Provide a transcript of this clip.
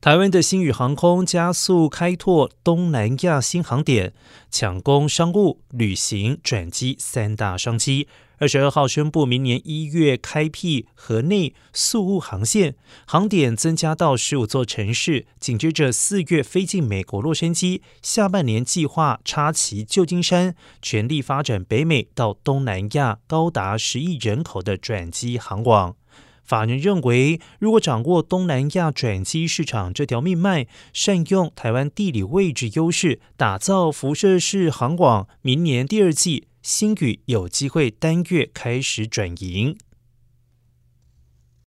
台湾的新宇航空加速开拓东南亚新航点，抢攻商务、旅行、转机三大商机。二十二号宣布，明年一月开辟河内宿务航线，航点增加到十五座城市。紧接着四月飞进美国洛杉矶，下半年计划插旗旧金山，全力发展北美到东南亚高达十亿人口的转机航网。法人认为，如果掌握东南亚转机市场这条命脉，善用台湾地理位置优势，打造辐射式航网，明年第二季新宇有机会单月开始转盈。